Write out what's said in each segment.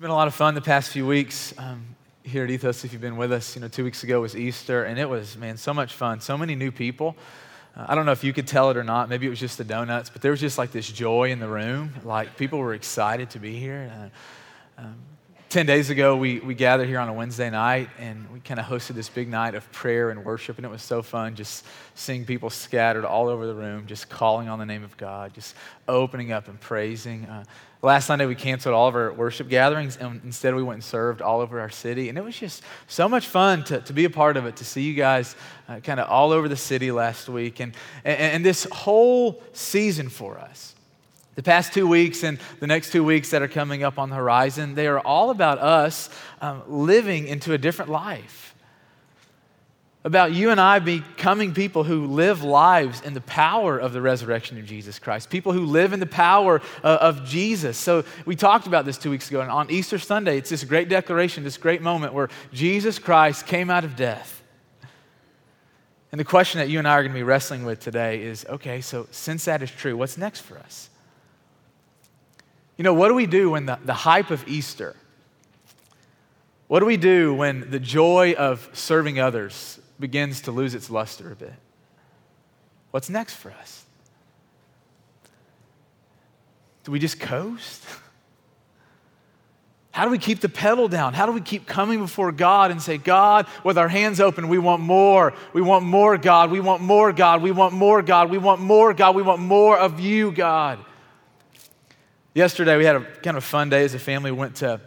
been a lot of fun the past few weeks um, here at Ethos. If you've been with us, you know, two weeks ago was Easter, and it was, man, so much fun. So many new people. Uh, I don't know if you could tell it or not. Maybe it was just the donuts, but there was just like this joy in the room. Like people were excited to be here. Uh, um, 10 days ago, we, we gathered here on a Wednesday night and we kind of hosted this big night of prayer and worship, and it was so fun just seeing people scattered all over the room, just calling on the name of God, just opening up and praising. Uh, Last Sunday, we canceled all of our worship gatherings, and instead, we went and served all over our city. And it was just so much fun to, to be a part of it, to see you guys uh, kind of all over the city last week. And, and, and this whole season for us, the past two weeks and the next two weeks that are coming up on the horizon, they are all about us um, living into a different life about you and I becoming people who live lives in the power of the resurrection of Jesus Christ, people who live in the power uh, of Jesus. So, we talked about this two weeks ago, and on Easter Sunday, it's this great declaration, this great moment where Jesus Christ came out of death. And the question that you and I are going to be wrestling with today is okay, so since that is true, what's next for us? You know, what do we do when the, the hype of Easter, what do we do when the joy of serving others begins to lose its luster a bit. What's next for us? Do we just coast? How do we keep the pedal down? How do we keep coming before God and say, God, with our hands open, we want more. We want more, God. We want more, God. We want more, God. We want more, God. We want more of you, God. Yesterday, we had a kind of fun day as a family. We went to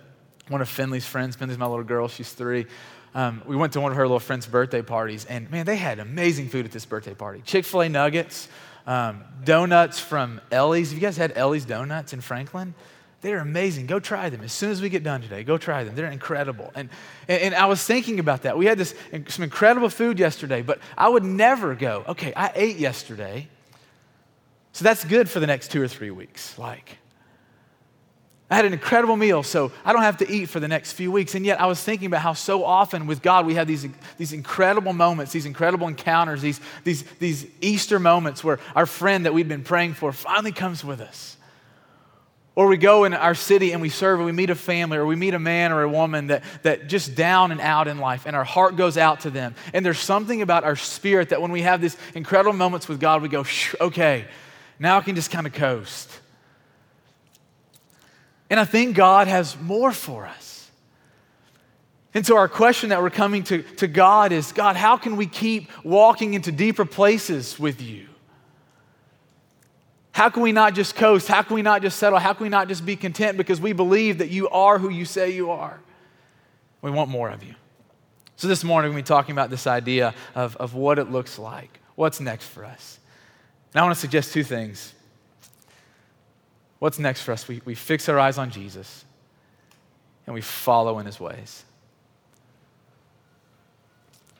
one of Finley's friends. Finley's my little girl. She's three um, we went to one of her little friends' birthday parties, and man, they had amazing food at this birthday party Chick fil A nuggets, um, donuts from Ellie's. Have you guys had Ellie's donuts in Franklin? They're amazing. Go try them. As soon as we get done today, go try them. They're incredible. And, and, and, I was thinking about that. We had this, some incredible food yesterday, but I would never go, okay, I ate yesterday, so that's good for the next two or three weeks. Like, I had an incredible meal, so I don't have to eat for the next few weeks. And yet I was thinking about how so often with God we have these, these incredible moments, these incredible encounters, these, these, these Easter moments where our friend that we've been praying for finally comes with us. Or we go in our city and we serve, and we meet a family, or we meet a man or a woman that, that just down and out in life, and our heart goes out to them. And there's something about our spirit that when we have these incredible moments with God, we go, okay, now I can just kind of coast. And I think God has more for us. And so, our question that we're coming to, to God is God, how can we keep walking into deeper places with you? How can we not just coast? How can we not just settle? How can we not just be content because we believe that you are who you say you are? We want more of you. So, this morning, we're talking about this idea of, of what it looks like. What's next for us? And I want to suggest two things What's next for us? We, we fix our eyes on Jesus and we follow in his ways.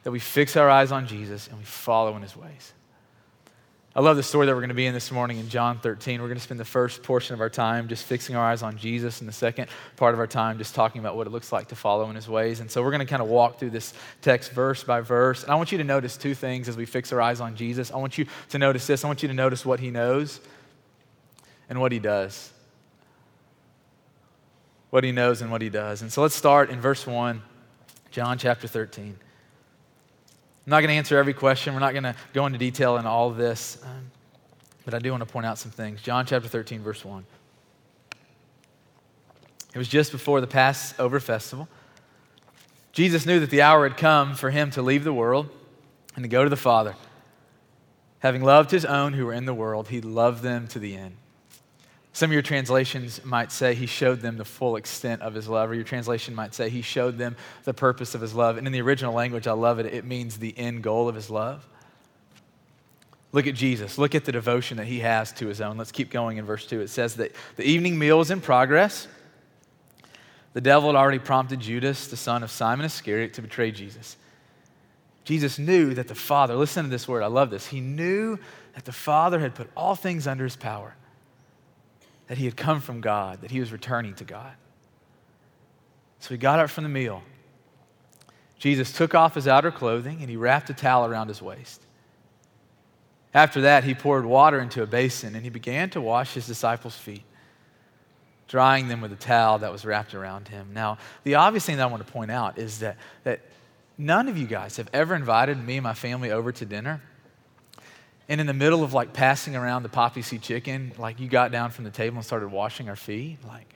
That we fix our eyes on Jesus and we follow in his ways. I love the story that we're going to be in this morning in John 13. We're going to spend the first portion of our time just fixing our eyes on Jesus, and the second part of our time just talking about what it looks like to follow in his ways. And so we're going to kind of walk through this text verse by verse. And I want you to notice two things as we fix our eyes on Jesus. I want you to notice this. I want you to notice what he knows, and what he does. What he knows and what he does. And so let's start in verse 1, John chapter 13. I'm not going to answer every question. We're not going to go into detail in all of this, um, but I do want to point out some things. John chapter 13, verse 1. It was just before the Passover festival. Jesus knew that the hour had come for him to leave the world and to go to the Father. Having loved his own who were in the world, he loved them to the end. Some of your translations might say he showed them the full extent of his love, or your translation might say he showed them the purpose of his love. And in the original language, I love it, it means the end goal of his love. Look at Jesus. Look at the devotion that he has to his own. Let's keep going in verse 2. It says that the evening meal is in progress. The devil had already prompted Judas, the son of Simon Iscariot, to betray Jesus. Jesus knew that the Father, listen to this word, I love this. He knew that the Father had put all things under his power that he had come from God, that he was returning to God. So he got up from the meal. Jesus took off his outer clothing and he wrapped a towel around his waist. After that, he poured water into a basin and he began to wash his disciples' feet, drying them with a towel that was wrapped around him. Now, the obvious thing that I want to point out is that, that none of you guys have ever invited me and my family over to dinner. And in the middle of like passing around the poppy seed chicken, like you got down from the table and started washing our feet. Like,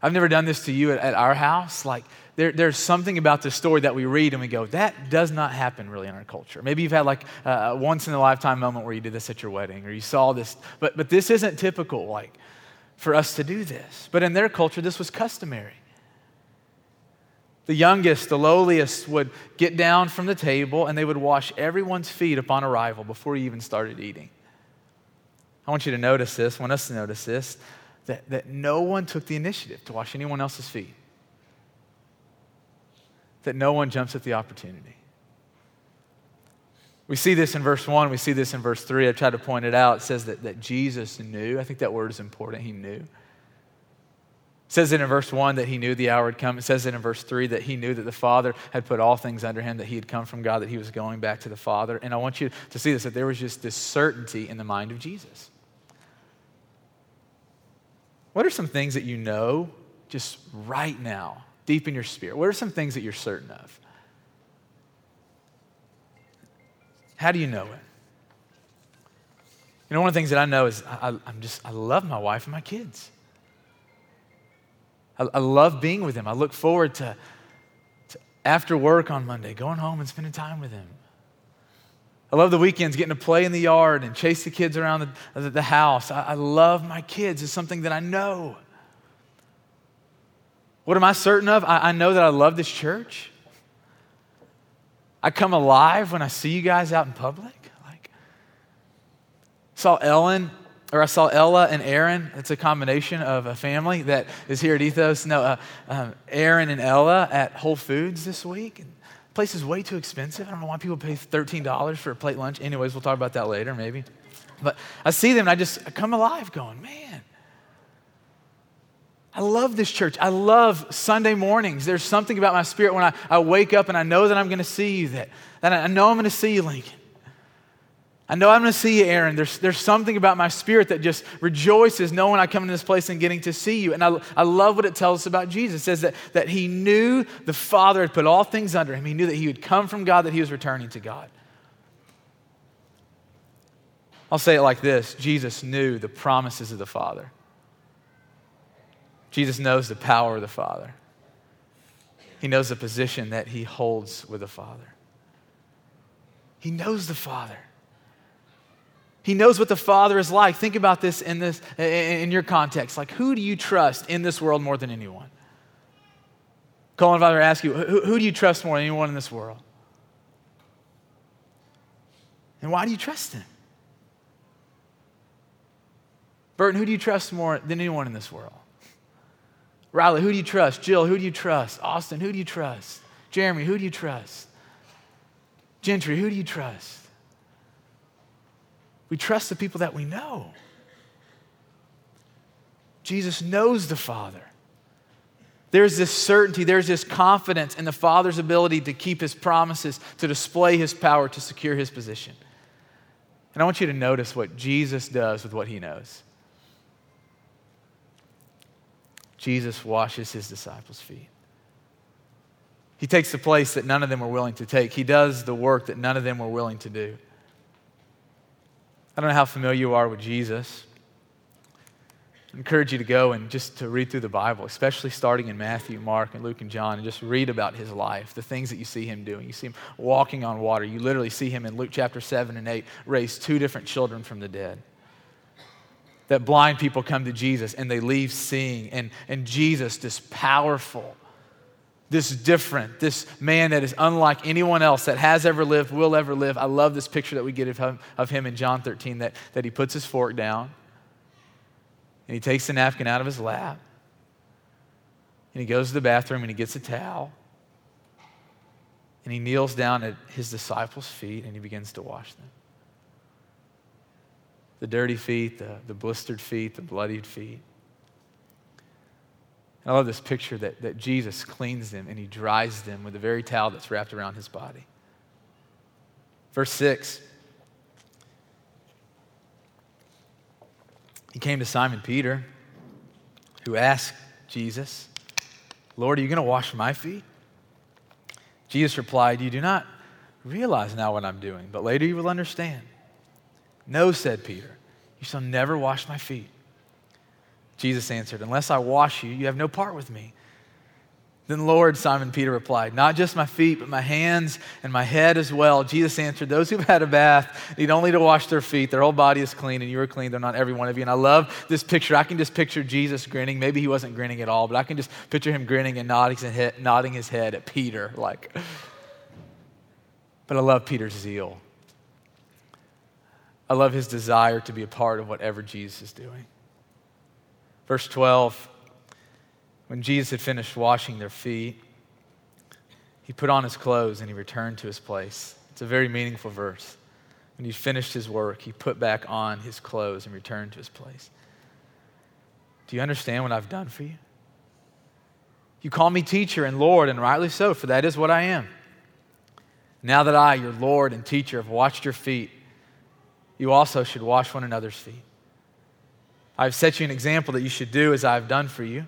I've never done this to you at, at our house. Like, there, there's something about the story that we read and we go, that does not happen really in our culture. Maybe you've had like a once in a lifetime moment where you did this at your wedding or you saw this, but, but this isn't typical like for us to do this. But in their culture, this was customary. The youngest, the lowliest, would get down from the table and they would wash everyone's feet upon arrival before you even started eating. I want you to notice this, I want us to notice this, that, that no one took the initiative to wash anyone else's feet that no one jumps at the opportunity. We see this in verse 1, we see this in verse 3. I tried to point it out. It says that, that Jesus knew. I think that word is important. He knew. It says it in verse 1 that he knew the hour had come. It says it in verse 3 that he knew that the Father had put all things under him, that he had come from God, that he was going back to the Father. And I want you to see this that there was just this certainty in the mind of Jesus. What are some things that you know just right now deep in your spirit? What are some things that you're certain of? How do you know it? You know, one of the things that I know is I, am just, I love my wife and my kids. I, I, love being with them. I look forward to, to, after work on Monday, going home and spending time with them. I love the weekends getting to play in the yard and chase the kids around the, the house. I, I love my kids. It's something that I know. What am I certain of? I, I know that I love this church. I come alive when I see you guys out in public. Like, saw Ellen, or I saw Ella and Aaron. It's a combination of a family that is here at Ethos. No, uh, um, Aaron and Ella at Whole Foods this week. The place is way too expensive. I don't know why people pay $13 for a plate lunch. Anyways, we'll talk about that later, maybe. But I see them and I just I come alive going, man, I love this church. I love Sunday mornings. There's something about my spirit when I, I wake up and I know that I'm going to see you, that, that I know I'm going to see you, Lincoln. I know I'm going to see you, Aaron. There's, there's something about my spirit that just rejoices knowing I come into this place and getting to see you. And I, I love what it tells us about Jesus. It says that, that he knew the Father had put all things under him. He knew that he would come from God, that he was returning to God. I'll say it like this Jesus knew the promises of the Father. Jesus knows the power of the Father. He knows the position that he holds with the Father. He knows the Father. He knows what the Father is like. Think about this in, this in your context. Like, who do you trust in this world more than anyone? Colin, Father, I ask you, who, who do you trust more than anyone in this world? And why do you trust him? Burton, who do you trust more than anyone in this world? Riley, who do you trust? Jill, who do you trust? Austin, who do you trust? Jeremy, who do you trust? Gentry, who do you trust? We trust the people that we know. Jesus knows the Father. There's this certainty, there's this confidence in the Father's ability to keep his promises, to display his power, to secure his position. And I want you to notice what Jesus does with what he knows. Jesus washes his disciples' feet. He takes the place that none of them were willing to take. He does the work that none of them were willing to do. I don't know how familiar you are with Jesus. I encourage you to go and just to read through the Bible, especially starting in Matthew, Mark, and Luke and John, and just read about his life, the things that you see him doing. You see him walking on water. You literally see him in Luke chapter 7 and 8 raise two different children from the dead that blind people come to Jesus and they leave seeing. And, and Jesus, this powerful, this is different, this man that is unlike anyone else that has ever lived, will ever live. I love this picture that we get of him, of him in John 13 that, that he puts his fork down and he takes the napkin out of his lap and he goes to the bathroom and he gets a towel and he kneels down at his disciples' feet and he begins to wash them the dirty feet, the, the blistered feet, the bloodied feet. I love this picture that, that Jesus cleans them and he dries them with the very towel that's wrapped around his body. Verse 6 He came to Simon Peter who asked Jesus, Lord, are you going to wash my feet? Jesus replied, You do not realize now what I'm doing, but later you will understand. No, said Peter, you shall never wash my feet. Jesus answered, Unless I wash you, you have no part with me. Then, Lord, Simon Peter replied, Not just my feet, but my hands and my head as well. Jesus answered, Those who've had a bath need only to wash their feet. Their whole body is clean, and you are clean, though not every one of you. And I love this picture. I can just picture Jesus grinning. Maybe he wasn't grinning at all, but I can just picture him grinning and nodding his head, nodding his head at Peter. Like, but I love Peter's zeal. I love his desire to be a part of whatever Jesus is doing. Verse 12 when Jesus had finished washing their feet, he put on his clothes and he returned to his place. It's a very meaningful verse. When he finished his work, he put back on his clothes and returned to his place. Do you understand what I've done for you? You call me teacher and Lord, and rightly so, for that is what I am. Now that I, your Lord and teacher, have washed your feet, you also should wash one another's feet. I've set you an example that you should do as I have done for you.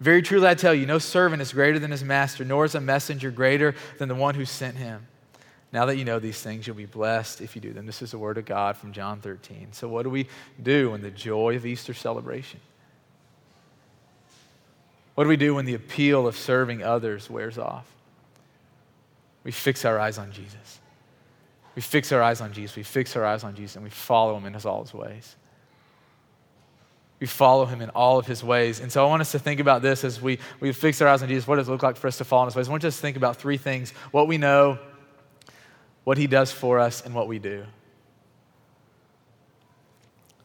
Very truly, I tell you, no servant is greater than his master, nor is a messenger greater than the one who sent him. Now that you know these things, you'll be blessed if you do them. This is the word of God from John 13. So, what do we do in the joy of Easter celebration? What do we do when the appeal of serving others wears off? We fix our eyes on Jesus. We fix our eyes on Jesus. We fix our eyes on Jesus and we follow him in his all his ways we follow him in all of his ways. And so I want us to think about this as we, we fix our eyes on Jesus. What does it look like for us to follow in his ways? I want us to think about three things what we know, what he does for us, and what we do.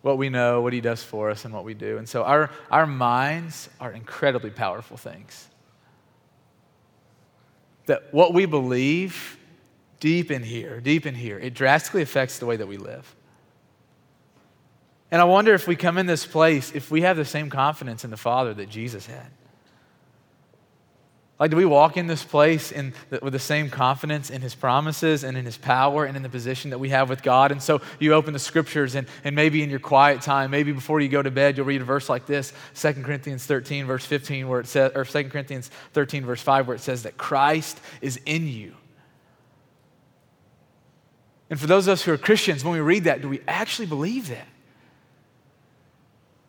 What we know, what he does for us, and what we do. And so our, our minds are incredibly powerful things. That what we believe deep in here, deep in here, it drastically affects the way that we live. And I wonder if we come in this place, if we have the same confidence in the Father that Jesus had. Like, do we walk in this place in the, with the same confidence in his promises and in his power and in the position that we have with God? And so you open the scriptures, and, and maybe in your quiet time, maybe before you go to bed, you'll read a verse like this 2 Corinthians 13, verse 15, where it says, or 2 Corinthians 13, verse 5, where it says that Christ is in you. And for those of us who are Christians, when we read that, do we actually believe that?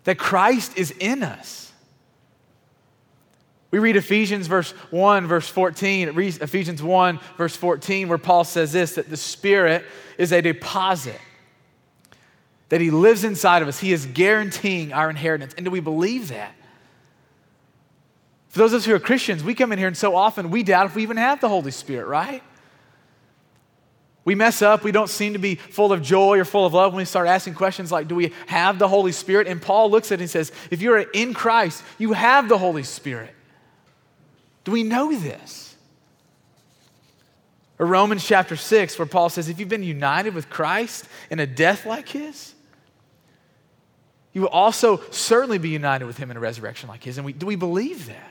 That Christ is in us. We read Ephesians verse 1, verse 14, Ephesians 1, verse 14, where Paul says this that the Spirit is a deposit, that He lives inside of us. He is guaranteeing our inheritance. And do we believe that? For those of us who are Christians, we come in here and so often we doubt if we even have the Holy Spirit, right? We mess up. We don't seem to be full of joy or full of love when we start asking questions like, Do we have the Holy Spirit? And Paul looks at it and says, If you're in Christ, you have the Holy Spirit. Do we know this? Or Romans chapter 6, where Paul says, If you've been united with Christ in a death like his, you will also certainly be united with him in a resurrection like his. And we, do we believe that?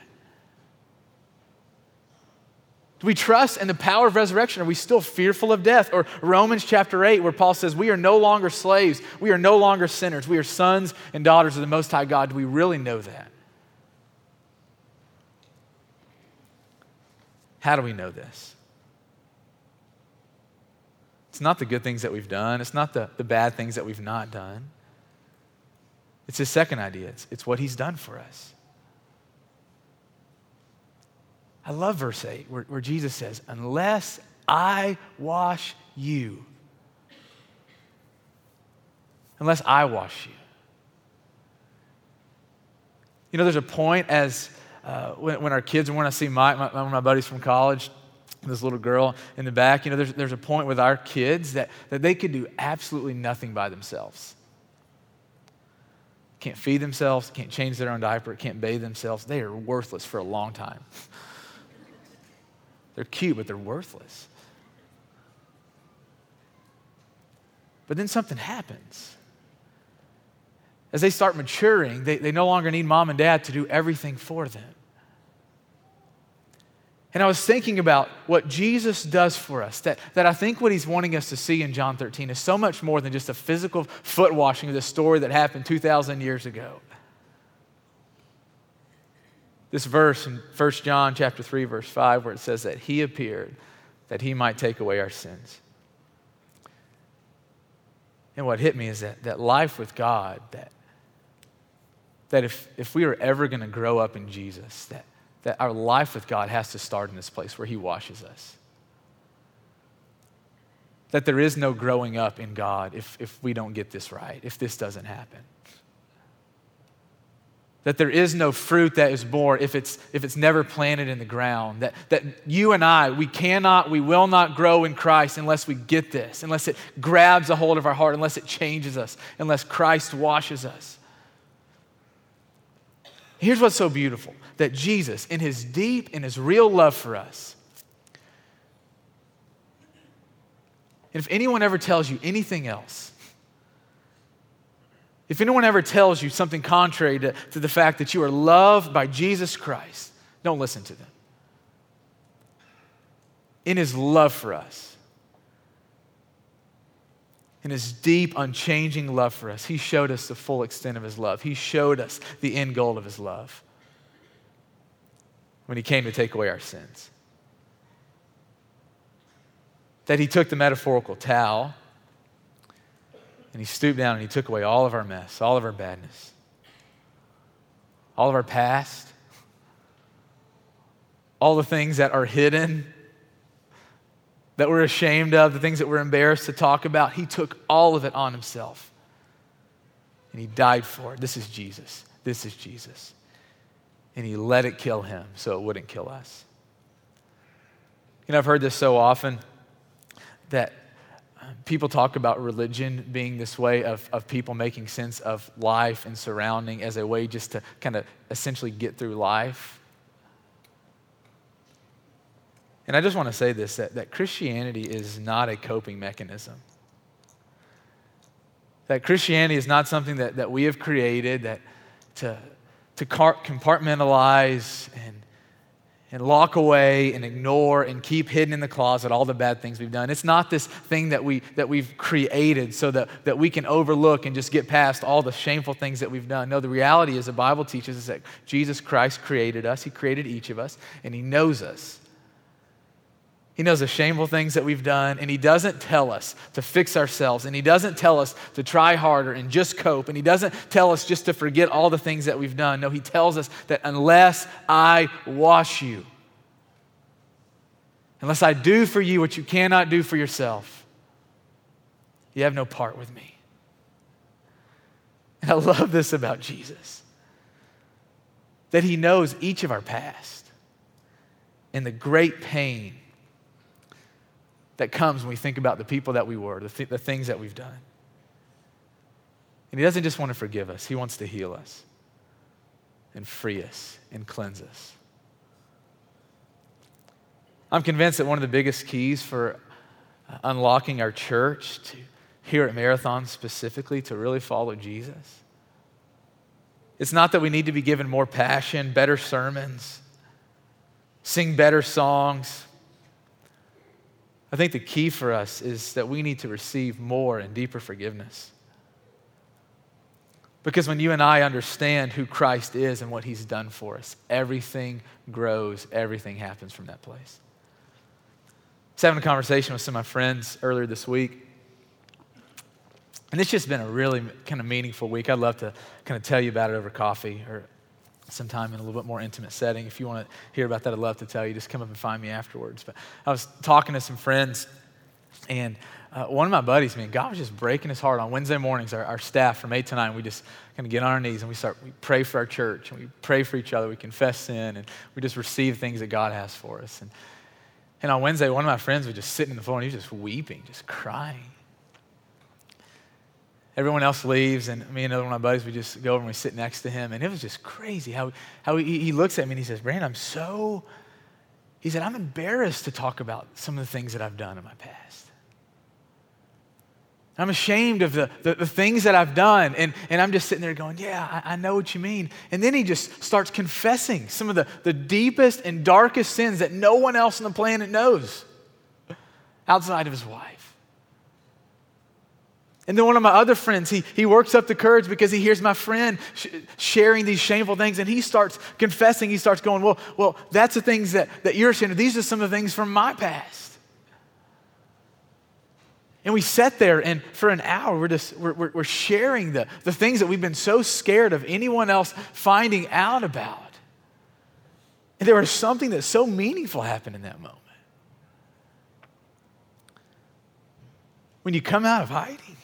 Do we trust in the power of resurrection? Are we still fearful of death? Or Romans chapter 8, where Paul says, We are no longer slaves. We are no longer sinners. We are sons and daughters of the Most High God. Do we really know that? How do we know this? It's not the good things that we've done, it's not the, the bad things that we've not done. It's his second idea, it's, it's what he's done for us. I love verse 8 where, where Jesus says, Unless I wash you, unless I wash you. You know, there's a point as uh, when, when, our kids, when I see Mike, my, one of my buddies from college, this little girl in the back, you know, there's, there's a point with our kids that, that they could do absolutely nothing by themselves. Can't feed themselves, can't change their own diaper, can't bathe themselves. They are worthless for a long time. They're cute, but they're worthless. But then something happens. As they start maturing, they, they no longer need mom and dad to do everything for them. And I was thinking about what Jesus does for us, that, that I think what he's wanting us to see in John 13 is so much more than just a physical foot washing of the story that happened 2,000 years ago. This verse in 1 John chapter 3 verse 5 where it says that he appeared that he might take away our sins. And what hit me is that, that life with God, that, that if, if we are ever going to grow up in Jesus, that, that our life with God has to start in this place where he washes us. That there is no growing up in God if, if we don't get this right, if this doesn't happen that there is no fruit that is born if it's, if it's never planted in the ground. That, that you and I, we cannot, we will not grow in Christ unless we get this, unless it grabs a hold of our heart, unless it changes us, unless Christ washes us. Here's what's so beautiful that Jesus, in his deep, in his real love for us, if anyone ever tells you anything else, if anyone ever tells you something contrary to, to the fact that you are loved by Jesus Christ, don't listen to them. In his love for us, in his deep, unchanging love for us, he showed us the full extent of his love. He showed us the end goal of his love when he came to take away our sins. That he took the metaphorical towel and he stooped down and he took away all of our mess, all of our badness, all of our past, all the things that are hidden, that we're ashamed of, the things that we're embarrassed to talk about. He took all of it on himself. And he died for it. This is Jesus. This is Jesus. And he let it kill him so it wouldn't kill us. You know, I've heard this so often that people talk about religion being this way of, of people making sense of life and surrounding as a way just to kind of essentially get through life. And I just want to say this that, that Christianity is not a coping mechanism. That Christianity is not something that, that we have created that to, to compartmentalize and and lock away and ignore and keep hidden in the closet all the bad things we've done. It's not this thing that, we, that we've created so that, that we can overlook and just get past all the shameful things that we've done. No, the reality is the Bible teaches us that Jesus Christ created us, He created each of us, and He knows us. He knows the shameful things that we've done, and He doesn't tell us to fix ourselves, and He doesn't tell us to try harder and just cope, and He doesn't tell us just to forget all the things that we've done. No, He tells us that unless I wash you, unless I do for you what you cannot do for yourself, you have no part with me. And I love this about Jesus that He knows each of our past and the great pain that comes when we think about the people that we were, the, th- the things that we've done. And He doesn't just want to forgive us, He wants to heal us and free us and cleanse us. I'm convinced that one of the biggest keys for uh, unlocking our church to here at Marathon specifically to really follow Jesus. It's not that we need to be given more passion, better sermons, sing better songs, I think the key for us is that we need to receive more and deeper forgiveness. Because when you and I understand who Christ is and what he's done for us, everything grows, everything happens from that place. I was having a conversation with some of my friends earlier this week. And it's just been a really kind of meaningful week. I'd love to kind of tell you about it over coffee or sometime in a little bit more intimate setting. If you want to hear about that, I'd love to tell you. Just come up and find me afterwards. But I was talking to some friends, and uh, one of my buddies, man, God was just breaking his heart on Wednesday mornings. Our, our staff from 8 to 9, we just kind of get on our knees and we start, we pray for our church and we pray for each other. We confess sin and we just receive things that God has for us. And, and on Wednesday, one of my friends was just sitting in the floor and he was just weeping, just crying. Everyone else leaves, and me and another one of my buddies, we just go over and we sit next to him. And it was just crazy how, how he, he looks at me and he says, Brandon, I'm so, he said, I'm embarrassed to talk about some of the things that I've done in my past. I'm ashamed of the, the, the, things that I've done. And, and I'm just sitting there going, Yeah, I, I, know what you mean. And then he just starts confessing some of the, the deepest and darkest sins that no one else on the planet knows outside of his wife. And then one of my other friends, he, he works up the courage because he hears my friend sh- sharing these shameful things and he starts confessing. He starts going, Well, well that's the things that, that you're sharing. These are some of the things from my past. And we sat there and for an hour, we're just we're, we're, we're sharing the, the things that we've been so scared of anyone else finding out about. And there was something that's so meaningful happened in that moment. When you come out of hiding,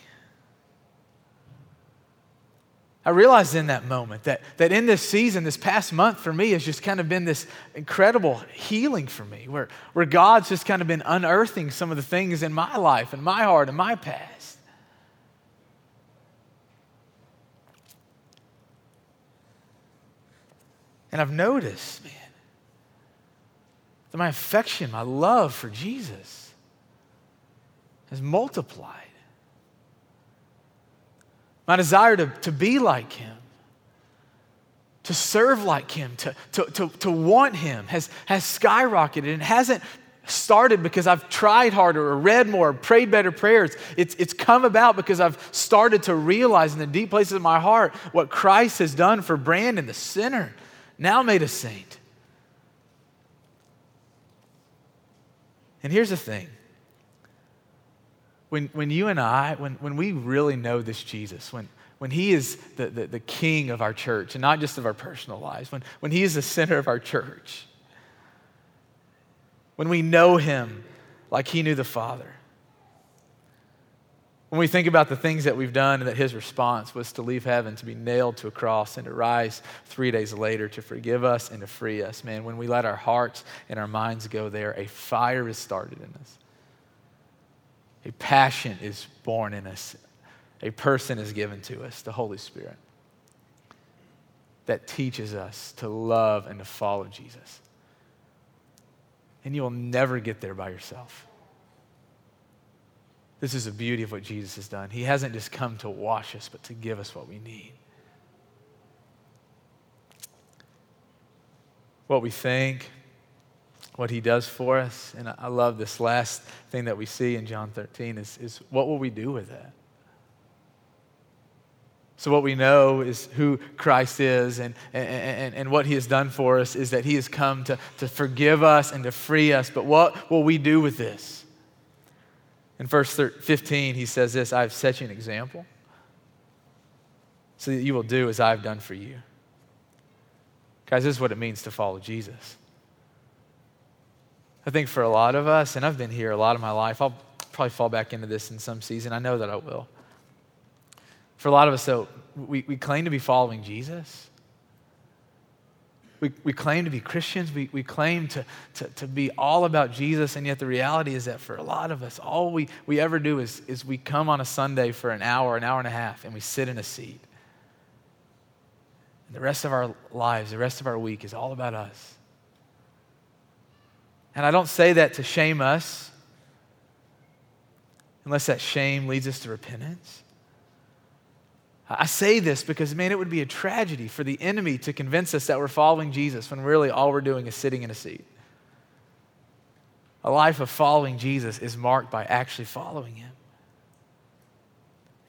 I realized in that moment that, that in this season, this past month for me, has just kind of been this incredible healing for me, where, where God's just kind of been unearthing some of the things in my life and my heart and my past. And I've noticed, man, that my affection, my love for Jesus has multiplied. My desire to, to be like him, to serve like him, to, to, to, to want him has, has skyrocketed and hasn't started because I've tried harder or read more, or prayed better prayers. It's, it's come about because I've started to realize in the deep places of my heart what Christ has done for Brandon, the sinner, now made a saint. And here's the thing when, when you and I, when, when we really know this Jesus, when, when he is the, the, the king of our church and not just of our personal lives, when, when he is the center of our church, when we know him like he knew the Father, when we think about the things that we've done and that his response was to leave heaven, to be nailed to a cross, and to rise three days later to forgive us and to free us, man, when we let our hearts and our minds go there, a fire is started in us. A passion is born in us. A person is given to us, the Holy Spirit, that teaches us to love and to follow Jesus. And you will never get there by yourself. This is the beauty of what Jesus has done. He hasn't just come to wash us, but to give us what we need. What we think, what he does for us. And I love this last thing that we see in John 13 is, is what will we do with that? So, what we know is who Christ is, and, and, and what he has done for us is that he has come to, to forgive us and to free us. But what will we do with this? In verse 15, he says this I have set you an example so that you will do as I've done for you. Guys, this is what it means to follow Jesus. I think for a lot of us, and I've been here a lot of my life, I'll probably fall back into this in some season. I know that I will. For a lot of us, though, we, we claim to be following Jesus. We, we claim to be Christians. We, we claim to, to, to be all about Jesus. And yet the reality is that for a lot of us, all we, we ever do is, is we come on a Sunday for an hour, an hour and a half, and we sit in a seat. And the rest of our lives, the rest of our week is all about us. And I don't say that to shame us, unless that shame leads us to repentance. I say this because, man, it would be a tragedy for the enemy to convince us that we're following Jesus when really all we're doing is sitting in a seat. A life of following Jesus is marked by actually following him.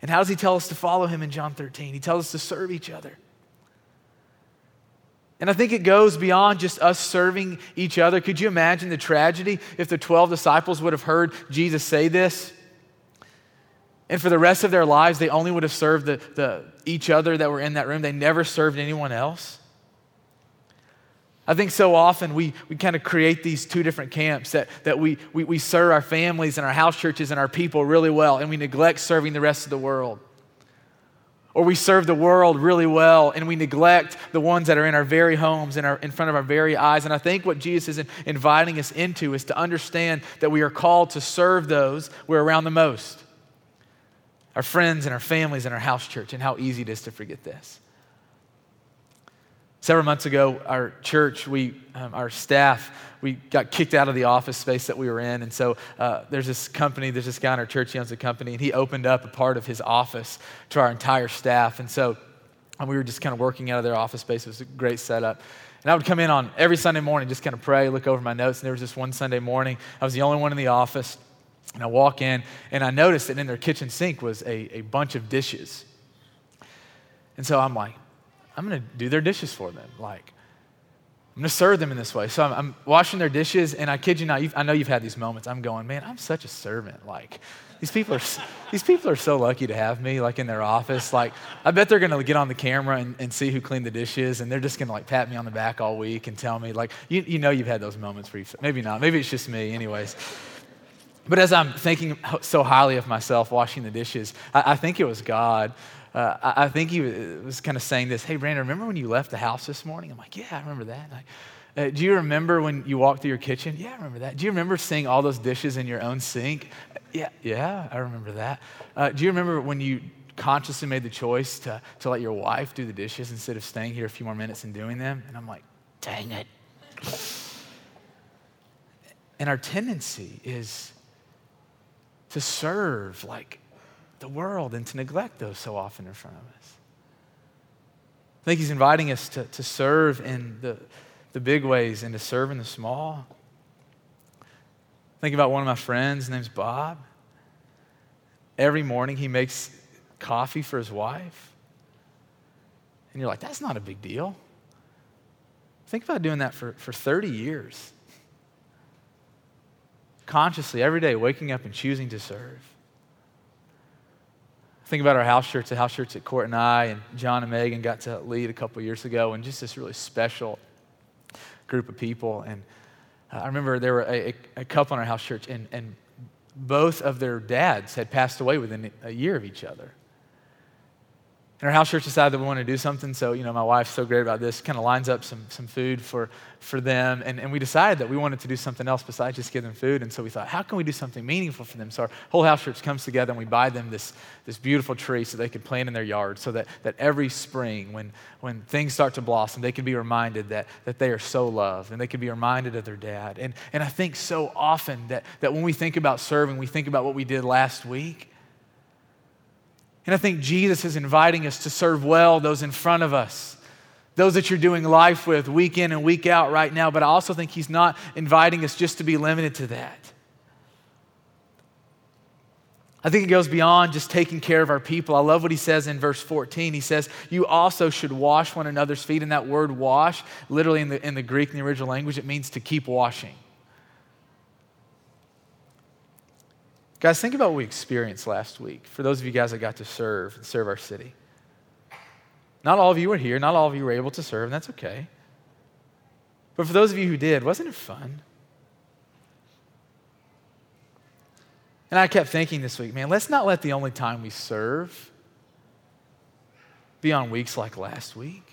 And how does he tell us to follow him in John 13? He tells us to serve each other. And I think it goes beyond just us serving each other. Could you imagine the tragedy if the 12 disciples would have heard Jesus say this? And for the rest of their lives, they only would have served the, the, each other that were in that room. They never served anyone else. I think so often we, we kind of create these two different camps that, that we, we, we serve our families and our house churches and our people really well, and we neglect serving the rest of the world. Or we serve the world really well and we neglect the ones that are in our very homes, in, our, in front of our very eyes. And I think what Jesus is inviting us into is to understand that we are called to serve those we're around the most our friends and our families and our house church, and how easy it is to forget this. Several months ago, our church, we, um, our staff, we got kicked out of the office space that we were in. And so uh, there's this company, there's this guy in our church, he owns a company, and he opened up a part of his office to our entire staff. And so um, we were just kind of working out of their office space. It was a great setup. And I would come in on every Sunday morning, just kind of pray, look over my notes. And there was this one Sunday morning, I was the only one in the office. And I walk in and I notice that in their kitchen sink was a, a bunch of dishes. And so I'm like, I'm going to do their dishes for them. Like, I'm going to serve them in this way. So I'm, I'm, washing their dishes, and I kid you not, I know you've had these moments. I'm going, man, I'm such a servant. Like, these people are, these people are so lucky to have me, like, in their office. Like, I bet they're going to get on the camera and, and see who cleaned the dishes, and they're just going to, like, pat me on the back all week and tell me, like, you, you know you've had those moments where you, maybe not. Maybe it's just me, anyways. But as I'm thinking so highly of myself washing the dishes, I, I think it was God uh, I, I, think he was kind of saying this Hey, Brandon, remember when you left the house this morning? I'm like, Yeah, I remember that. uh, do you remember when you walked through your kitchen? Yeah, I remember that. Do you remember seeing all those dishes in your own sink? Yeah, yeah, I remember that. Uh, do you remember when you consciously made the choice to, to let your wife do the dishes instead of staying here a few more minutes and doing them? And I'm like, dang it. And our tendency is to serve like the world and to neglect those so often in front of us. I think he's inviting us to, to serve in the, the big ways and to serve in the small. Think about one of my friends, his name's Bob. Every morning he makes coffee for his wife. And you're like, that's not a big deal. Think about doing that for, for 30 years. Consciously, every day, waking up and choosing to serve. Think about our house church, the house church that Court and I and John and Megan got to lead a couple years ago, and just this really special group of people. And uh, I remember there were a, a, a, couple in our house church, and, and both of their dads had passed away within a year of each other. And our house church decided that we want to do something. So, you know, my wife's so great about this, kind of lines up some, some food for, for them. And, and we decided that we wanted to do something else besides just give them food. And so we thought, how can we do something meaningful for them? So our whole house church comes together and we buy them this, this beautiful tree so they can plant in their yard so that, that every spring, when, when things start to blossom, they can be reminded that, that they are so loved and they can be reminded of their dad. And, and I think so often that, that when we think about serving, we think about what we did last week. And I think Jesus is inviting us to serve well those in front of us, those that you're doing life with week in and week out right now. But I also think He's not inviting us just to be limited to that. I think it goes beyond just taking care of our people. I love what he says in verse 14. He says, You also should wash one another's feet. And that word wash, literally in the, in the Greek, in the original language, it means to keep washing. Guys, think about what we experienced last week. For those of you guys that got to serve and serve our city. Not all of you were here, not all of you were able to serve, and that's okay. But for those of you who did, wasn't it fun? And I kept thinking this week, man, let's not let the only time we serve be on weeks like last week.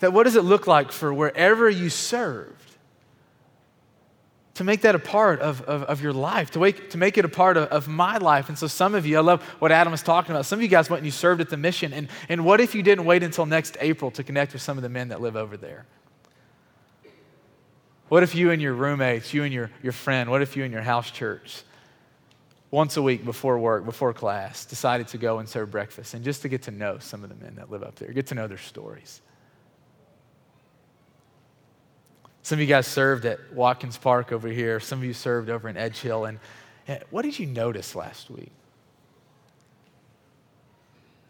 That what does it look like for wherever you serve? To make that a part of, of, of your life, to, wake, to make it a part of, of my life. And so, some of you, I love what Adam was talking about. Some of you guys went and you served at the mission. And, and what if you didn't wait until next April to connect with some of the men that live over there? What if you and your roommates, you and your, your friend, what if you and your house church, once a week before work, before class, decided to go and serve breakfast and just to get to know some of the men that live up there, get to know their stories? Some of you guys served at Watkins Park over here. Some of you served over in Edge Hill. And what did you notice last week?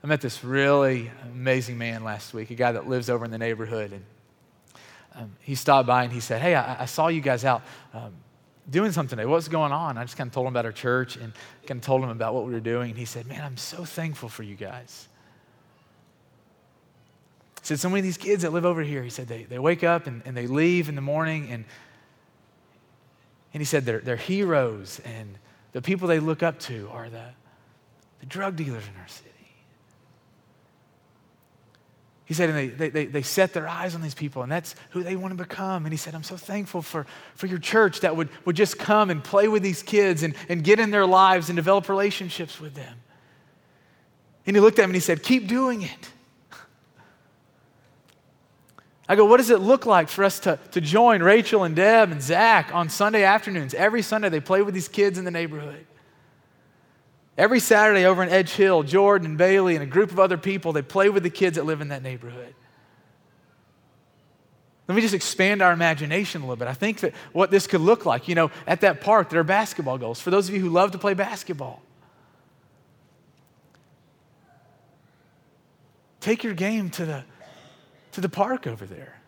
I met this really amazing man last week, a guy that lives over in the neighborhood. And um, he stopped by and he said, Hey, I, I saw you guys out um, doing something today. What's going on? I just kind of told him about our church and kind of told him about what we were doing. And he said, Man, I'm so thankful for you guys said, so many of these kids that live over here, he said, they, they wake up and, and they leave in the morning and, and he said, they're, they're heroes and the people they look up to are the, the drug dealers in our city. He said, and they, they, they, set their eyes on these people, and that's who they want to become. And he said, I'm so thankful for, for your church that would, would just come and play with these kids and, and get in their lives and develop relationships with them. And he looked at him and he said, Keep doing it. I go, what does it look like for us to, to join Rachel and Deb and Zach on Sunday afternoons? Every Sunday, they play with these kids in the neighborhood. Every Saturday over in Edge Hill, Jordan and Bailey and a group of other people, they play with the kids that live in that neighborhood. Let me just expand our imagination a little bit. I think that what this could look like, you know, at that park, there are basketball goals. For those of you who love to play basketball, take your game to the, to the park over there.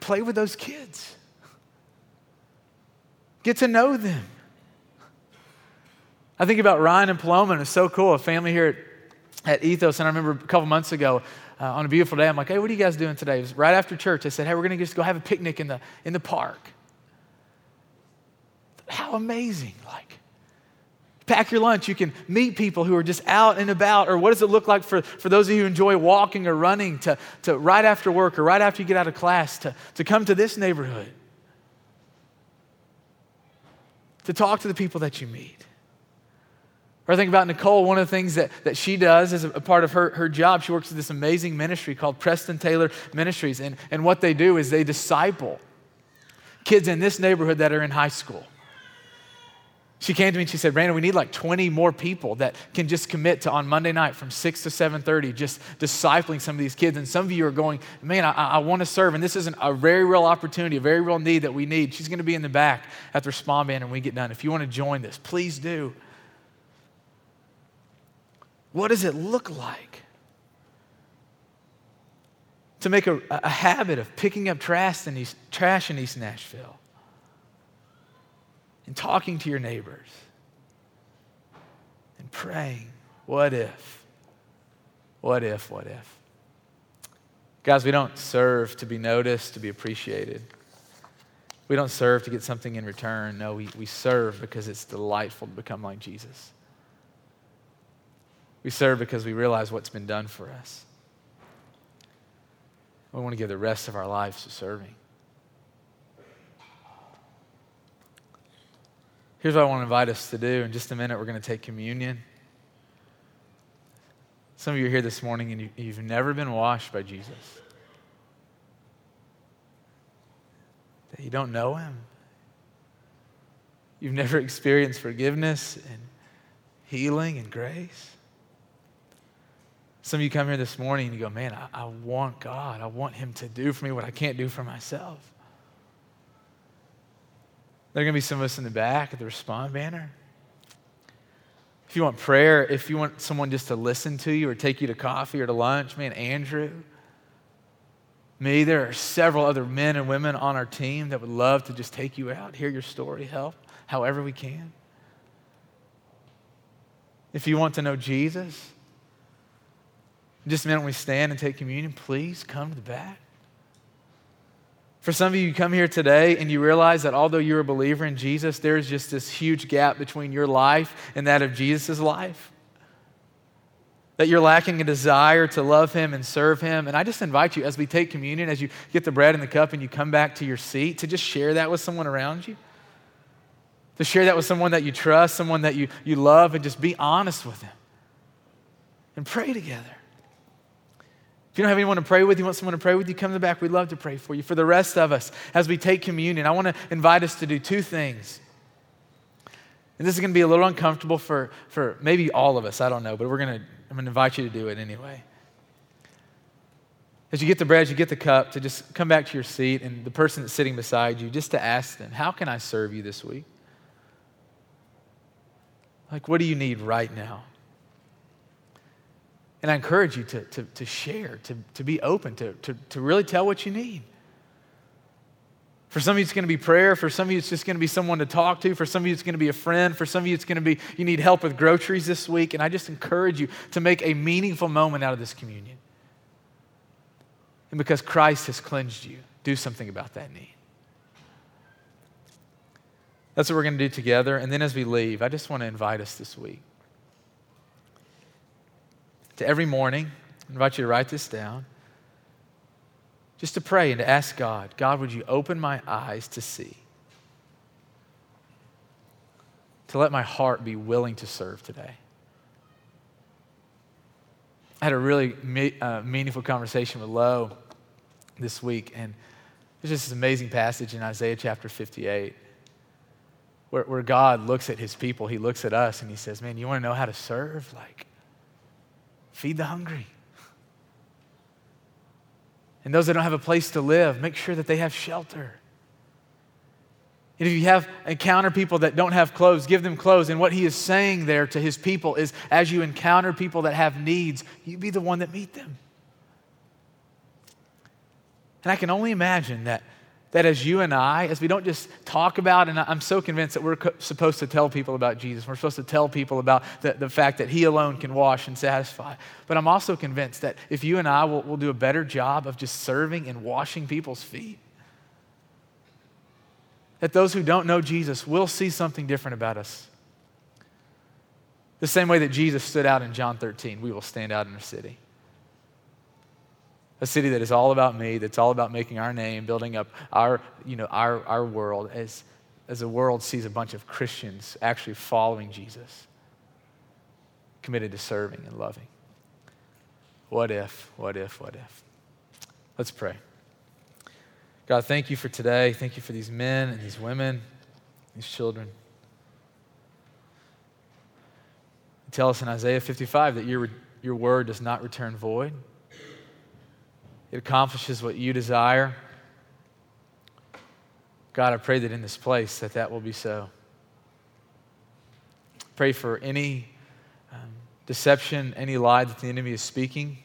Play with those kids. Get to know them. I think about Ryan and Paloma, and it's so cool. A family here at, at Ethos, and I remember a couple months ago uh, on a beautiful day, I'm like, hey, what are you guys doing today? It was right after church. I said, hey, we're going to just go have a picnic in the, in the park. How amazing. Like, pack your lunch. You can meet people who are just out and about. Or what does it look like for, for those of you who enjoy walking or running to, to right after work or right after you get out of class to, to come to this neighborhood? To talk to the people that you meet. Or I think about Nicole, one of the things that, that she does as a, a part of her, her job, she works with this amazing ministry called Preston Taylor Ministries. And, and what they do is they disciple kids in this neighborhood that are in high school. She came to me and she said, Brandon, we need like 20 more people that can just commit to on Monday night from 6 to 7.30, just discipling some of these kids. And some of you are going, man, I, I want to serve. And this is a very real opportunity, a very real need that we need. She's going to be in the back at the Respond Band when we get done. If you want to join this, please do. What does it look like to make a, a habit of picking up trash in, East, trash in East Nashville and talking to your neighbors and praying? What if? What if? What if? Guys, we don't serve to be noticed, to be appreciated. We don't serve to get something in return. No, we, we serve because it's delightful to become like Jesus. We serve because we realize what's been done for us. We want to give the rest of our lives to serving. Here's what I want to invite us to do. In just a minute, we're going to take communion. Some of you are here this morning and you, have never been washed by Jesus. That you don't know him. You've never experienced forgiveness and healing and grace. Some of you come here this morning and you go, man, I, I want God. I want Him to do for me what I can't do for myself. There are going to be some of us in the back at the Respond banner. If you want prayer, if you want someone just to listen to you or take you to coffee or to lunch, man, Andrew, me, there are several other men and women on our team that would love to just take you out, hear your story, help however we can. If you want to know Jesus, just a minute, when we stand and take communion, please come to the back. For some of you, you come here today and you realize that although you're a believer in Jesus, there's just this huge gap between your life and that of Jesus' life. That you're lacking a desire to love Him and serve Him. And I just invite you, as we take communion, as you get the bread and the cup and you come back to your seat, to just share that with someone around you. To share that with someone that you trust, someone that you, you love, and just be honest with them. And pray together. If you don't have anyone to pray with, you want someone to pray with you, come to the back. We'd love to pray for you. For the rest of us, as we take communion, I want to invite us to do two things. And this is going to be a little uncomfortable for, for maybe all of us. I don't know, but we're going to, I'm going to invite you to do it anyway. As you get the bread, as you get the cup, to just come back to your seat and the person that's sitting beside you, just to ask them, How can I serve you this week? Like, what do you need right now? And I encourage you to, to, to share, to, to be open, to, to, to really tell what you need. For some of you, it's going to be prayer. For some of you, it's just going to be someone to talk to. For some of you, it's going to be a friend. For some of you, it's going to be you need help with groceries this week. And I just encourage you to make a meaningful moment out of this communion. And because Christ has cleansed you, do something about that need. That's what we're going to do together. And then as we leave, I just want to invite us this week to every morning, I invite you to write this down, just to pray and to ask God, God, would you open my eyes to see? To let my heart be willing to serve today. I had a really me- uh, meaningful conversation with Lo this week, and there's just this amazing passage in Isaiah chapter 58 where, where God looks at his people, he looks at us, and he says, Man, you want to know how to serve? Like, Feed the hungry. And those that don't have a place to live, make sure that they have shelter. And if you have encounter people that don't have clothes, give them clothes. And what he is saying there to his people is as you encounter people that have needs, you be the one that meet them. And I can only imagine that, that as you and I, as we don't just talk about, and I'm so convinced that we're co- supposed to tell people about Jesus, we're supposed to tell people about the, the fact that He alone can wash and satisfy. But I'm also convinced that if you and I will, will do a better job of just serving and washing people's feet, that those who don't know Jesus will see something different about us. The same way that Jesus stood out in John 13, we will stand out in our city. A city that is all about me, that's all about making our name, building up our, you know, our, our world as, as the world sees a bunch of Christians actually following Jesus, committed to serving and loving. What if, what if, what if? Let's pray. God, thank you for today. Thank you for these men and these women, these children. You tell us in Isaiah 55 that your, your word does not return void, it accomplishes what you desire. God, I pray that in this place that that will be so. Pray for any um, deception, any lie that the enemy is speaking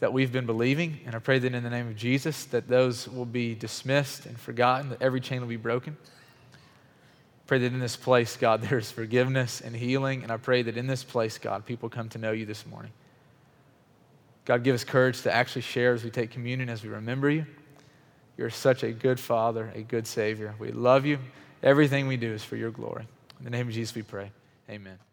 that we've been believing. And I pray that in the name of Jesus, that those will be dismissed and forgotten, that every chain will be broken. Pray that in this place, God, there's forgiveness and healing. And I pray that in this place, God, people come to know you this morning. God, give us courage to actually share as we take communion, as we remember you. You're such a good Father, a good Savior. We love you. Everything we do is for your glory. In the name of Jesus, we pray. Amen.